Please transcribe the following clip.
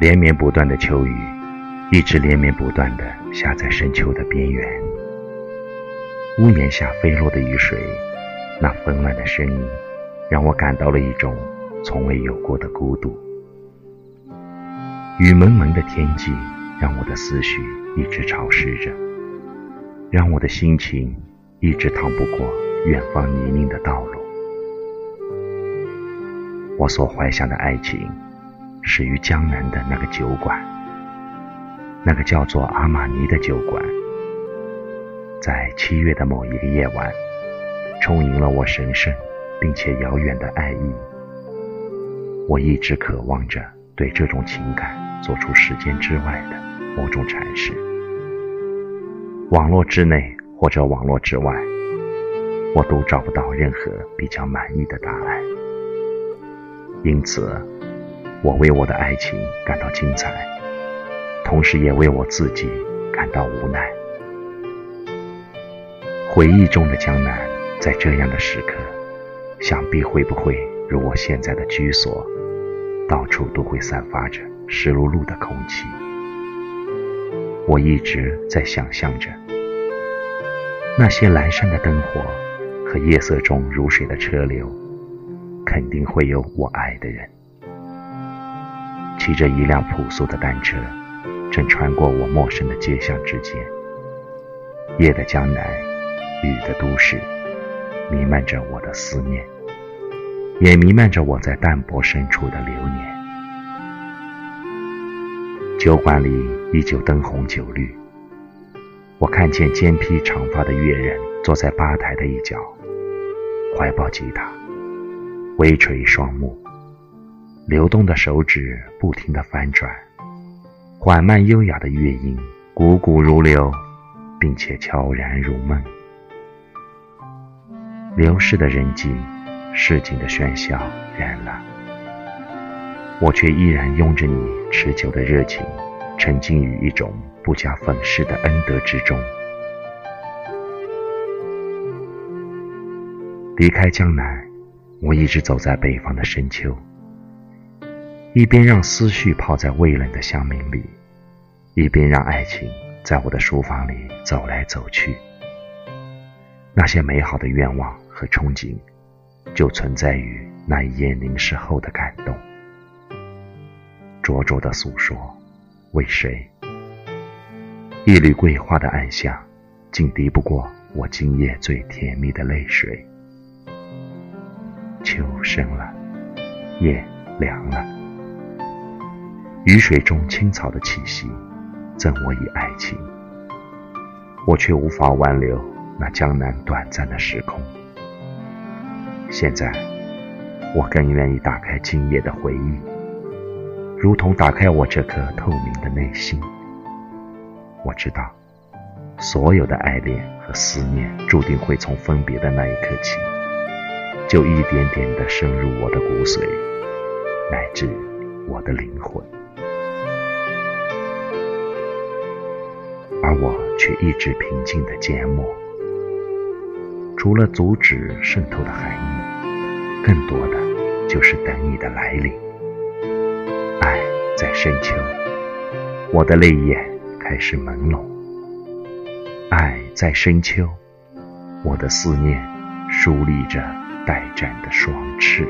连绵不断的秋雨，一直连绵不断的下在深秋的边缘。屋檐下飞落的雨水，那纷乱的声音，让我感到了一种从未有过的孤独。雨蒙蒙的天际，让我的思绪一直潮湿着，让我的心情一直趟不过远方泥泞的道路。我所怀想的爱情。始于江南的那个酒馆，那个叫做阿玛尼的酒馆，在七月的某一个夜晚，充盈了我神圣并且遥远的爱意。我一直渴望着对这种情感做出时间之外的某种阐释。网络之内或者网络之外，我都找不到任何比较满意的答案。因此。我为我的爱情感到精彩，同时也为我自己感到无奈。回忆中的江南，在这样的时刻，想必会不会如我现在的居所，到处都会散发着湿漉漉的空气。我一直在想象着，那些阑珊的灯火和夜色中如水的车流，肯定会有我爱的人。骑着一辆朴素的单车，正穿过我陌生的街巷之间。夜的江南，雨的都市，弥漫着我的思念，也弥漫着我在淡泊深处的流年。酒馆里依旧灯红酒绿，我看见肩披长发的乐人坐在吧台的一角，怀抱吉他，微垂双目。流动的手指不停地翻转，缓慢优雅的乐音汩汩如流，并且悄然如梦。流逝的人际，市井的喧嚣远了，我却依然拥着你持久的热情，沉浸于一种不加粉饰的恩德之中。离开江南，我一直走在北方的深秋。一边让思绪泡在微冷的香茗里，一边让爱情在我的书房里走来走去。那些美好的愿望和憧憬，就存在于那一夜凝视后的感动。灼灼的诉说，为谁？一缕桂花的暗香，竟敌不过我今夜最甜蜜的泪水。秋深了，夜凉了。雨水中青草的气息，赠我以爱情。我却无法挽留那江南短暂的时空。现在，我更愿意打开今夜的回忆，如同打开我这颗透明的内心。我知道，所有的爱恋和思念，注定会从分别的那一刻起，就一点点地深入我的骨髓，乃至我的灵魂。而我却一直平静的缄默，除了阻止渗透的寒意，更多的就是等你的来临。爱在深秋，我的泪眼开始朦胧。爱在深秋，我的思念竖立着待展的双翅。